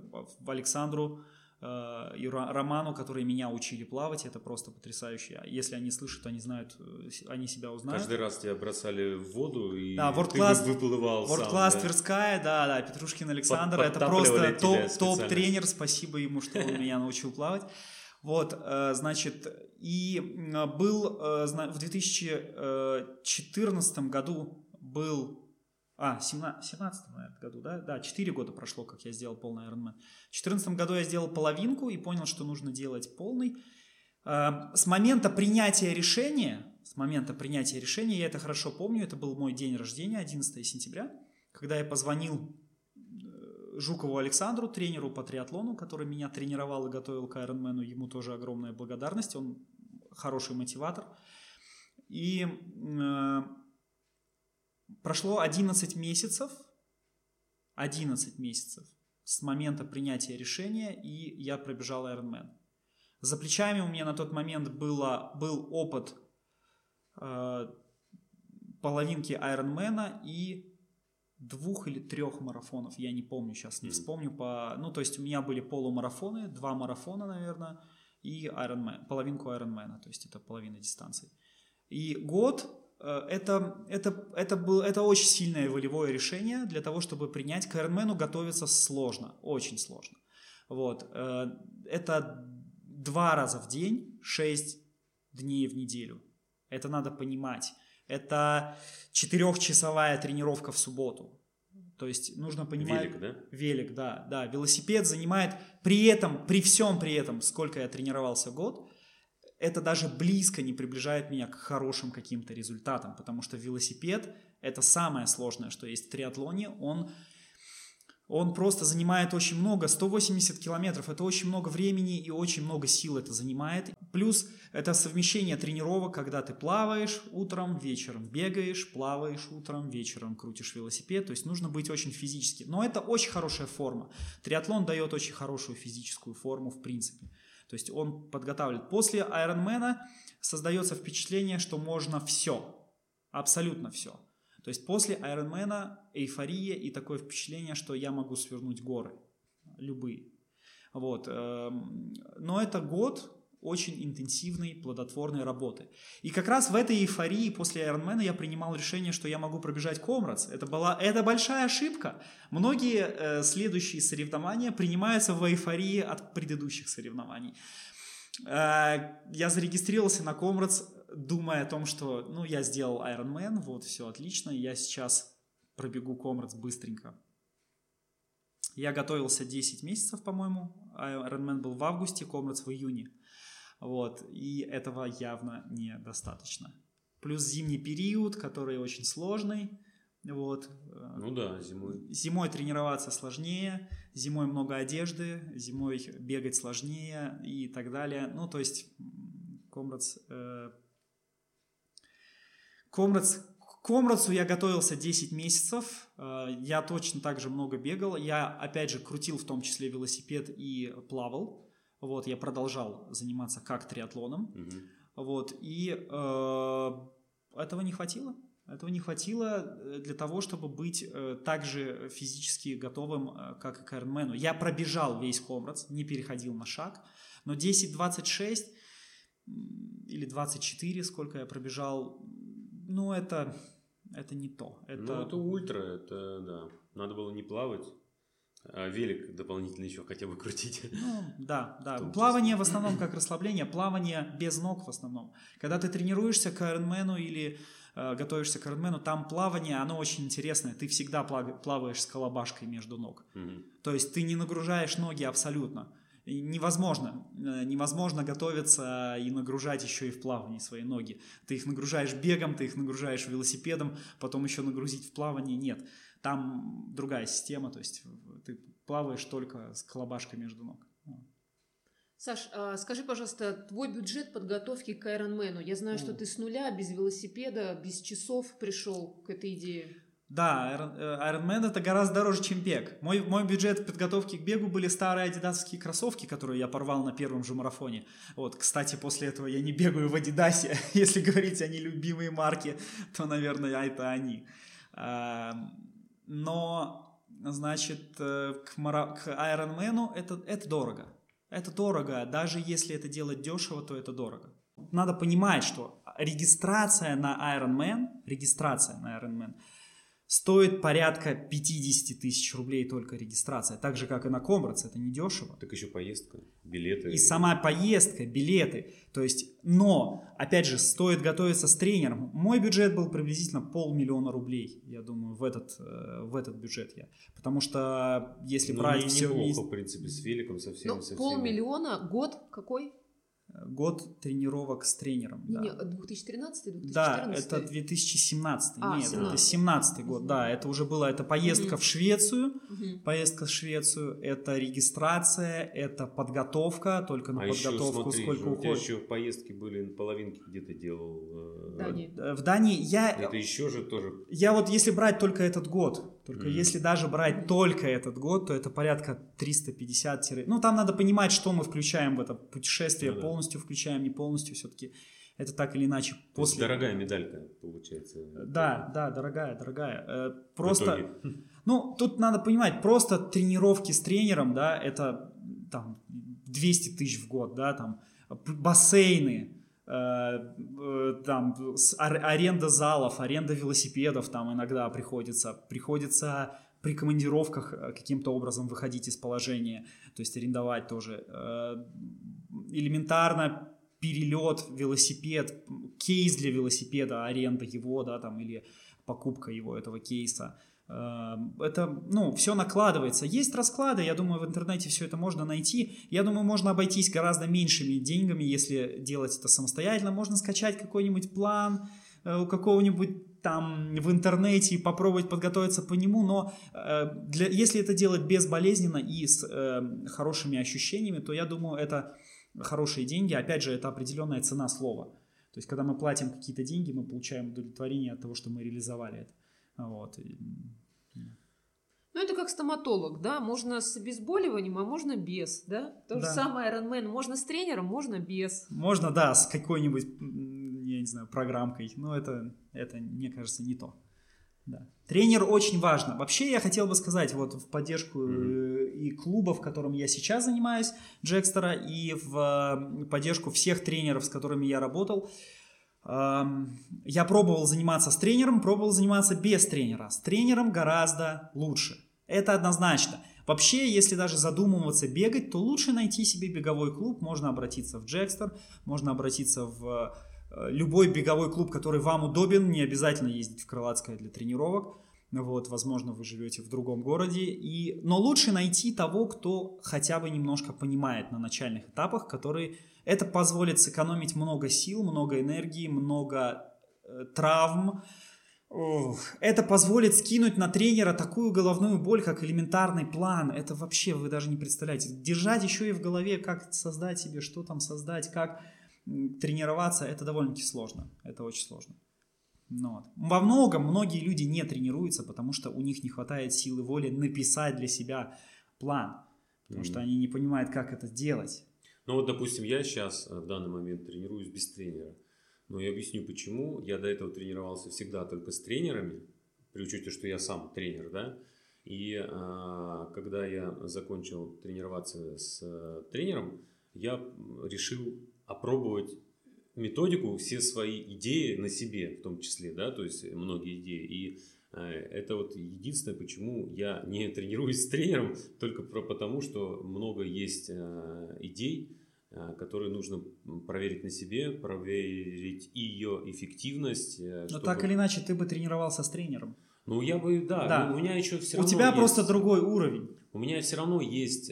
Александру э, и Роману, которые меня учили плавать. Это просто потрясающе. Если они слышат, они знают, э, они себя узнают. Каждый раз тебя бросали в воду и да, World Class, ты выплывал World Class да? Тверская, да, да, Петрушкин Александр. Под, это просто топ, топ-тренер. Спасибо ему, что он меня научил плавать. Вот, э, значит, и был э, в 2014 году был, а, 17, 17 наверное, году, да? Да, 4 года прошло, как я сделал полный Ironman. В 2014 году я сделал половинку и понял, что нужно делать полный. Э, с момента принятия решения, с момента принятия решения, я это хорошо помню, это был мой день рождения, 11 сентября, когда я позвонил Жукову Александру, тренеру по триатлону, который меня тренировал и готовил к Ironman, ему тоже огромная благодарность, он хороший мотиватор. И э, прошло 11 месяцев, 11 месяцев с момента принятия решения, и я пробежал Ironman. За плечами у меня на тот момент было, был опыт э, половинки Ironman и двух или трех марафонов, я не помню сейчас, не вспомню по, ну то есть у меня были полумарафоны, два марафона, наверное, и Ironman, половинку Ironman, то есть это половина дистанции. И год э, это, это, это, был, это очень сильное волевое решение для того, чтобы принять. К Ironman готовиться сложно, очень сложно. Вот. Э, это два раза в день, шесть дней в неделю. Это надо понимать. Это четырехчасовая тренировка в субботу. То есть нужно понимать... Велик, да? Велик, да, да. Велосипед занимает при этом, при всем при этом, сколько я тренировался год, это даже близко не приближает меня к хорошим каким-то результатам, потому что велосипед – это самое сложное, что есть в триатлоне. Он Он просто занимает очень много, 180 километров, это очень много времени и очень много сил это занимает. Плюс это совмещение тренировок, когда ты плаваешь утром, вечером бегаешь, плаваешь утром, вечером крутишь велосипед. То есть нужно быть очень физически. Но это очень хорошая форма. Триатлон дает очень хорошую физическую форму в принципе. То есть он подготавливает. После Айронмена создается впечатление, что можно все. Абсолютно все. То есть после Айронмена эйфория и такое впечатление, что я могу свернуть горы. Любые. Вот. эм, Но это год очень интенсивной, плодотворной работы. И как раз в этой эйфории после Ironman я принимал решение, что я могу пробежать Комрадс. Это была это большая ошибка. Многие э, следующие соревнования принимаются в эйфории от предыдущих соревнований. Э, я зарегистрировался на Комрадс, думая о том, что ну, я сделал Ironman, вот, все отлично, я сейчас пробегу Комрадс быстренько. Я готовился 10 месяцев, по-моему. Ironman был в августе, Комрадс в июне. Вот, и этого явно недостаточно. Плюс зимний период, который очень сложный. Вот. Ну да, зимой. Зимой тренироваться сложнее, зимой много одежды, зимой бегать сложнее и так далее. Ну, то есть, Комрадс... Э, Комрадс к Комрадсу я готовился 10 месяцев, э, я точно так же много бегал, я опять же крутил в том числе велосипед и плавал, вот, я продолжал заниматься как триатлоном. Мгм. Вот, и э, этого не хватило. Этого не хватило э, для того, чтобы быть э, так же физически готовым, э, как и к Ironman. Я пробежал весь Комрадс, не переходил на шаг, но 10-26 м, или 24, сколько я пробежал, ну, это, это не то. Это, Ну, это ультра, это да. Надо было не плавать, а велик дополнительно еще хотя бы крутить. Ну, да, да. В Плавание в основном как расслабление, плавание без ног в основном. Когда ты тренируешься к Ironman или э, готовишься к Ironman, там плавание, оно очень интересное. Ты всегда плаваешь с колобашкой между ног. Мгм. То есть ты не нагружаешь ноги абсолютно. Невозможно. Э, Невозможно готовиться и нагружать еще и в плавании свои ноги. Ты их нагружаешь бегом, ты их нагружаешь велосипедом, потом еще нагрузить в плавании. Нет. Там другая система, то есть ты плаваешь только с колобашкой между ног. Саш, а скажи, пожалуйста, твой бюджет подготовки к Ironman. Я знаю, что ты с нуля, без велосипеда, без часов пришел к этой идее. Да, Iron- э, Ironman это гораздо дороже, чем бег. Мой, мой бюджет подготовки к бегу были старые адидасовские кроссовки, которые я порвал на первом же марафоне. Вот, кстати, после этого я не бегаю в Адидасе. Если говорить о нелюбимой марке, то, наверное, это они. А, Но, значит, э, к, мара- к Ironman это, это дорого. Это дорого. Даже если это делать дешево, то это дорого. Надо понимать, что регистрация на Ironman, регистрация на Ironman стоит порядка 50 тысяч рублей только регистрация. Так же, как и на Комрадс, это не дешево. Так еще поездка, билеты. И сама поездка, билеты. То есть, но, опять же, стоит готовиться с тренером. Мой бюджет был приблизительно полмиллиона рублей, я думаю, в этот, э, в этот бюджет я. Потому что если Ну, брать не- все неплохо, вместе, в принципе, с великом совсем. Ну, со всеми. полмиллиона, год какой? Год тренировок с тренером. да. Не, 2013 2014 Да, это 2017. А, Нет, это 17. 17 год. Да, это уже была это поездка Мгм. в Швецию. Мгм. Поездка в Швецию это регистрация, это подготовка. Только на А еще подготовку смотри, сколько у тебя уходит. еще поездки были половинки где-то делал. э, Дании. Э, В Дании я, Это еще же тоже. я вот если брать только этот год, только Мгм. если даже брать только этот год, то это порядка 350 тире- Ну, там надо понимать, что мы включаем в это путешествие, Ну да. полностью включаем, не полностью все-таки. Это так или иначе То после... Дорогая медалька, получается. Да, да, дорогая, дорогая. Э, Просто... Ну, тут надо понимать, просто тренировки с тренером, да, это там 200 тысяч в год, да, там бассейны, там с- ар- аренда залов, аренда велосипедов там иногда приходится, приходится при командировках э, каким-то образом выходить из положения, то есть арендовать тоже. Э, элементарно перелет, велосипед, кейс для велосипеда, аренда его, да, там, или покупка его, этого кейса. Э, Это, ну, все накладывается. Есть расклады, я думаю, в интернете все это можно найти. Я думаю, можно обойтись гораздо меньшими деньгами, если делать это самостоятельно. Можно скачать какой-нибудь план, э, у какого-нибудь там в интернете и попробовать подготовиться по нему, но э, для, если это делать безболезненно и с э, хорошими ощущениями, то я думаю, это хорошие деньги. Опять же, это определенная цена слова. То есть, когда мы платим какие-то деньги, мы получаем удовлетворение от того, что мы реализовали это. Вот. Ну, это как стоматолог, да, можно с обезболиванием, а можно без, да? То Да. же самое Iron Man, можно с тренером, можно без. Можно, да, с какой-нибудь, я не знаю, программкой, но это, это мне кажется, не то. Да. Тренер очень важно. Вообще я хотел бы сказать, вот в поддержку э, и клуба, в котором я сейчас занимаюсь, Джекстера, и в э, поддержку всех тренеров, с которыми я работал. Эм, Я пробовал заниматься с тренером, пробовал заниматься без тренера. С тренером гораздо лучше. Это однозначно. Вообще, если даже задумываться бегать, то лучше найти себе беговой клуб. Можно обратиться в Джекстер, можно обратиться в э, любой беговой клуб, который вам удобен. Не обязательно ездить в Крылатское для тренировок. Вот, возможно, вы живете в другом городе. И... Но лучше найти того, кто хотя бы немножко понимает на начальных этапах, который это позволит сэкономить много сил, много энергии, много э, травм. Это позволит скинуть на тренера такую головную боль, как элементарный план. Это вообще вы даже не представляете. Держать еще и в голове, как создать себе, что там создать, как тренироваться, это довольно-таки сложно. Это очень сложно. Ну вот. Во многом многие люди не тренируются, потому что у них не хватает силы воли написать для себя план. Потому что Мгм. они не понимают, как это делать. Ну вот, допустим, я сейчас в данный момент тренируюсь без тренера. Но я объясню почему. Я до этого тренировался всегда только с тренерами, при учете, что я сам тренер, да. И а, когда я закончил тренироваться с э, тренером, я решил опробовать методику, все свои идеи на себе в том числе, да, то есть многие идеи. И э, это вот единственное, почему я не тренируюсь с тренером, только потому, что много есть э, идей, э, которые нужно проверить на себе, проверить ее эффективность. Но чтобы- так или иначе, ты бы тренировался с тренером. Ну, я бы, да, Да. у меня еще все У равно тебя есть- просто другой уровень. у меня все равно есть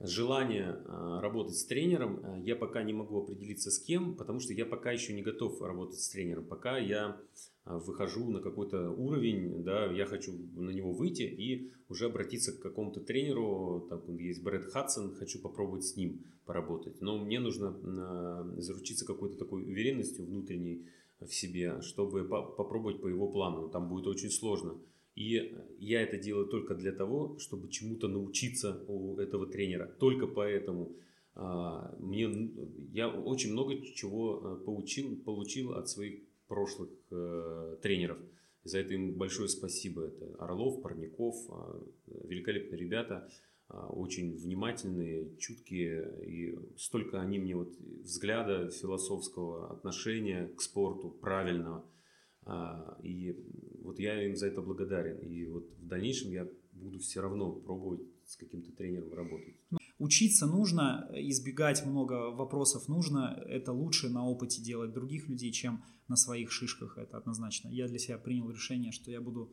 желание э, работать с тренером. Э, Я пока не могу определиться с кем, потому что я пока еще не готов работать с тренером. Пока я э, выхожу на какой-то уровень, да, я хочу на него выйти и уже обратиться к какому-то тренеру. Там есть Брэд Хадсон, хочу попробовать с ним поработать. Но мне нужно заручиться какой-то такой уверенностью внутренней в себе, чтобы по- попробовать по его плану. Там будет очень сложно. И я это делаю только для того, чтобы чему-то научиться у этого тренера. Только поэтому а, мне, я очень много чего а, получил, получил от своих прошлых э, тренеров. За это им большое спасибо. Это Орлов, Парников, а, великолепные ребята, а, очень внимательные, чуткие. И столько они мне вот взгляда философского, отношения к спорту правильного. И вот я им за это благодарен. И вот в дальнейшем я буду все равно пробовать с каким-то тренером работать. Учиться нужно, избегать много вопросов нужно. Это лучше на опыте делать других людей, чем на своих шишках. Это однозначно. Я для себя принял решение, что я буду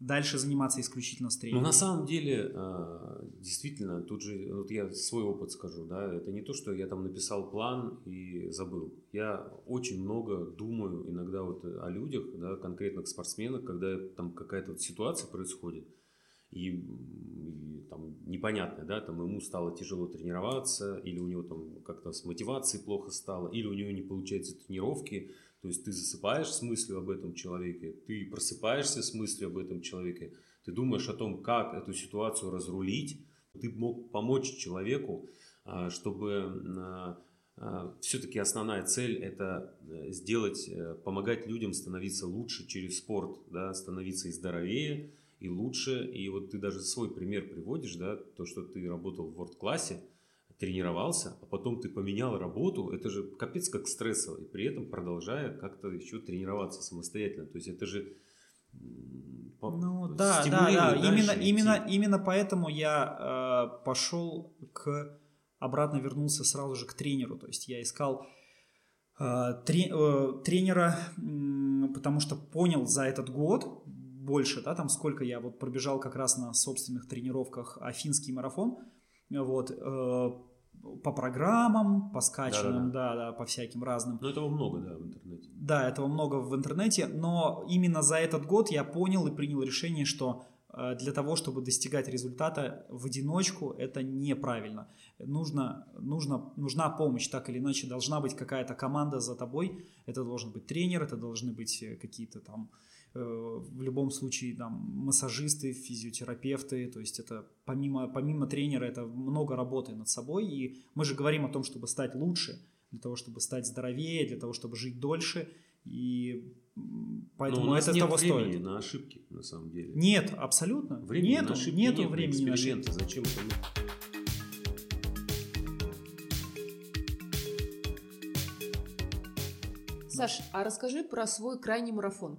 дальше заниматься исключительно с Ну, на самом деле, а, действительно, тут же, вот я свой опыт скажу, да, это не то, что я там написал план и забыл. Я очень много думаю иногда вот о людях, да, конкретных спортсменах, когда там какая-то вот ситуация происходит, и, и там непонятно, да, там ему стало тяжело тренироваться, или у него там как-то с мотивацией плохо стало, или у него не получаются тренировки, то есть ты засыпаешь с мыслью об этом человеке, ты просыпаешься с мыслью об этом человеке, ты думаешь о том, как эту ситуацию разрулить, ты мог помочь человеку, а, чтобы все-таки основная цель это э, сделать, э, помогать людям становиться лучше через спорт, да, становиться и здоровее, и лучше. И вот ты даже свой пример приводишь, да, то, что ты работал в ворд-классе, тренировался, а потом ты поменял работу, это же капец как стрессово, и при этом продолжая как-то еще тренироваться самостоятельно. То есть это же Ну да, да, да. Именно, идти. именно, именно поэтому я э, пошел к обратно вернулся сразу же к тренеру. То есть я искал э, тре- э, тренера, м, потому что понял за этот год больше, да, там сколько я вот пробежал как раз на собственных тренировках афинский марафон, вот, э, по программам, по скачанным, да, да, по всяким разным. Но этого много, да, в интернете. Да, этого много в интернете, но именно за этот год я понял и принял решение, что э, для того, чтобы достигать результата в одиночку, это неправильно. Нужно, нужно, нужна помощь, так или иначе, должна быть какая-то команда за тобой. Это должен быть тренер, это должны быть э, какие-то там в любом случае там массажисты, физиотерапевты, то есть это помимо, помимо тренера это много работы над собой, и мы же говорим о том, чтобы стать лучше, для того, чтобы стать здоровее, для того, чтобы жить дольше, и поэтому Но у нас это нет того времени стоит. на ошибки, на самом деле. Нет, абсолютно. Времени нету, на ошибки нету нет, времени на ошибки. Зачем это нужно? Саш, а расскажи про свой крайний марафон.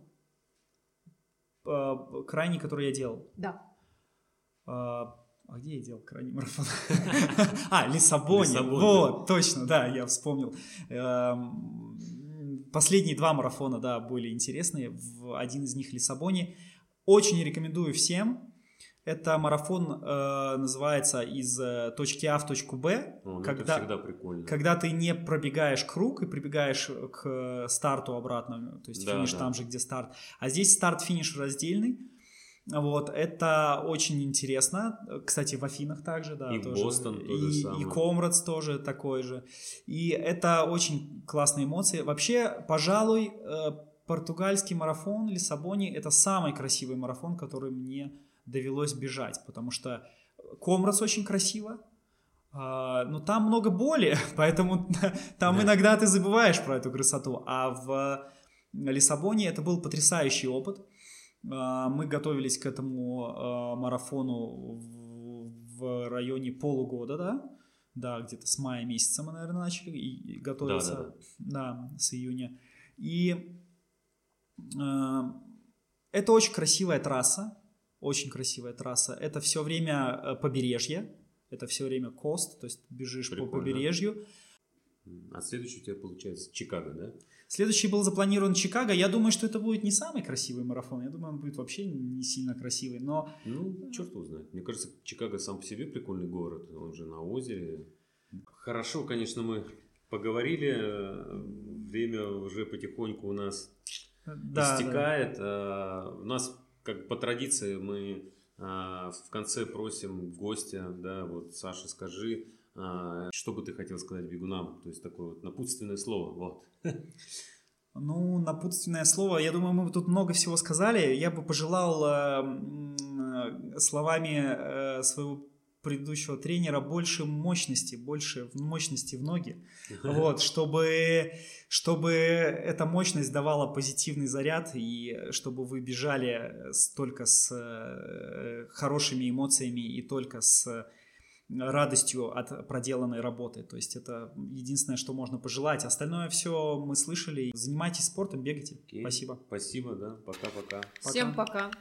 Э, Крайний, который я делал. Да. А а где я делал крайний марафон? А, Лиссабоне. Лиссабон, Вот, точно, да, я вспомнил. Эм, Последние два марафона, да, были интересные. В- Один из них в Лиссабоне. Очень рекомендую всем. Это марафон э, называется из э, точки А в точку Б. О, ну когда, Это всегда прикольно. когда ты не пробегаешь круг и прибегаешь к старту обратно, то есть Да, финиш да. там же, где старт. А здесь старт-финиш раздельный. Вот, это очень интересно. Кстати, в Афинах также, да. И тоже. Бостон то же и, самое. и Комрадс тоже такой же. И это очень классные эмоции. Вообще, пожалуй, э, португальский марафон Лиссабоне это самый красивый марафон, который мне довелось бежать, потому что Комрадс очень красиво, а, но там много боли, поэтому там Да. иногда ты забываешь про эту красоту. А в Лиссабоне это был потрясающий опыт. А, Мы готовились к этому а, марафону в, районе полугода, да? Да, где-то с мая месяца мы, наверное, начали и, готовиться. Да, да, да, с июня. И э, это очень красивая трасса, очень красивая трасса. Это все время э, побережье, это все время кост, то есть бежишь по Прикольно. побережью. А следующий у тебя получается Чикаго, да? Следующий был запланирован Чикаго. Я думаю, что это будет не самый красивый марафон. Я думаю, он будет вообще не сильно красивый. Но Ну, черт его знает. Мне кажется, Чикаго сам по себе прикольный город. Он же на озере. Хорошо, конечно, мы поговорили. Э, Время уже потихоньку у нас да, да. истекает. А, У нас, как по традиции, мы а, в конце просим гостя, да, вот, Саша, скажи, а, что бы ты хотел сказать бегунам? То есть такое вот напутственное слово. Вот. Ну, напутственное слово. Я думаю, мы тут много всего сказали. Я бы пожелал э, э, словами э, своего предыдущего тренера больше мощности, больше мощности в ноги. Вот, чтобы, чтобы эта мощность давала позитивный заряд и чтобы вы бежали только с э, хорошими эмоциями и только с радостью от проделанной работы. То есть это единственное, что можно пожелать. Остальное все мы слышали. Занимайтесь спортом, бегайте. Окей. Спасибо. Спасибо, да. Пока-пока. Всем пока.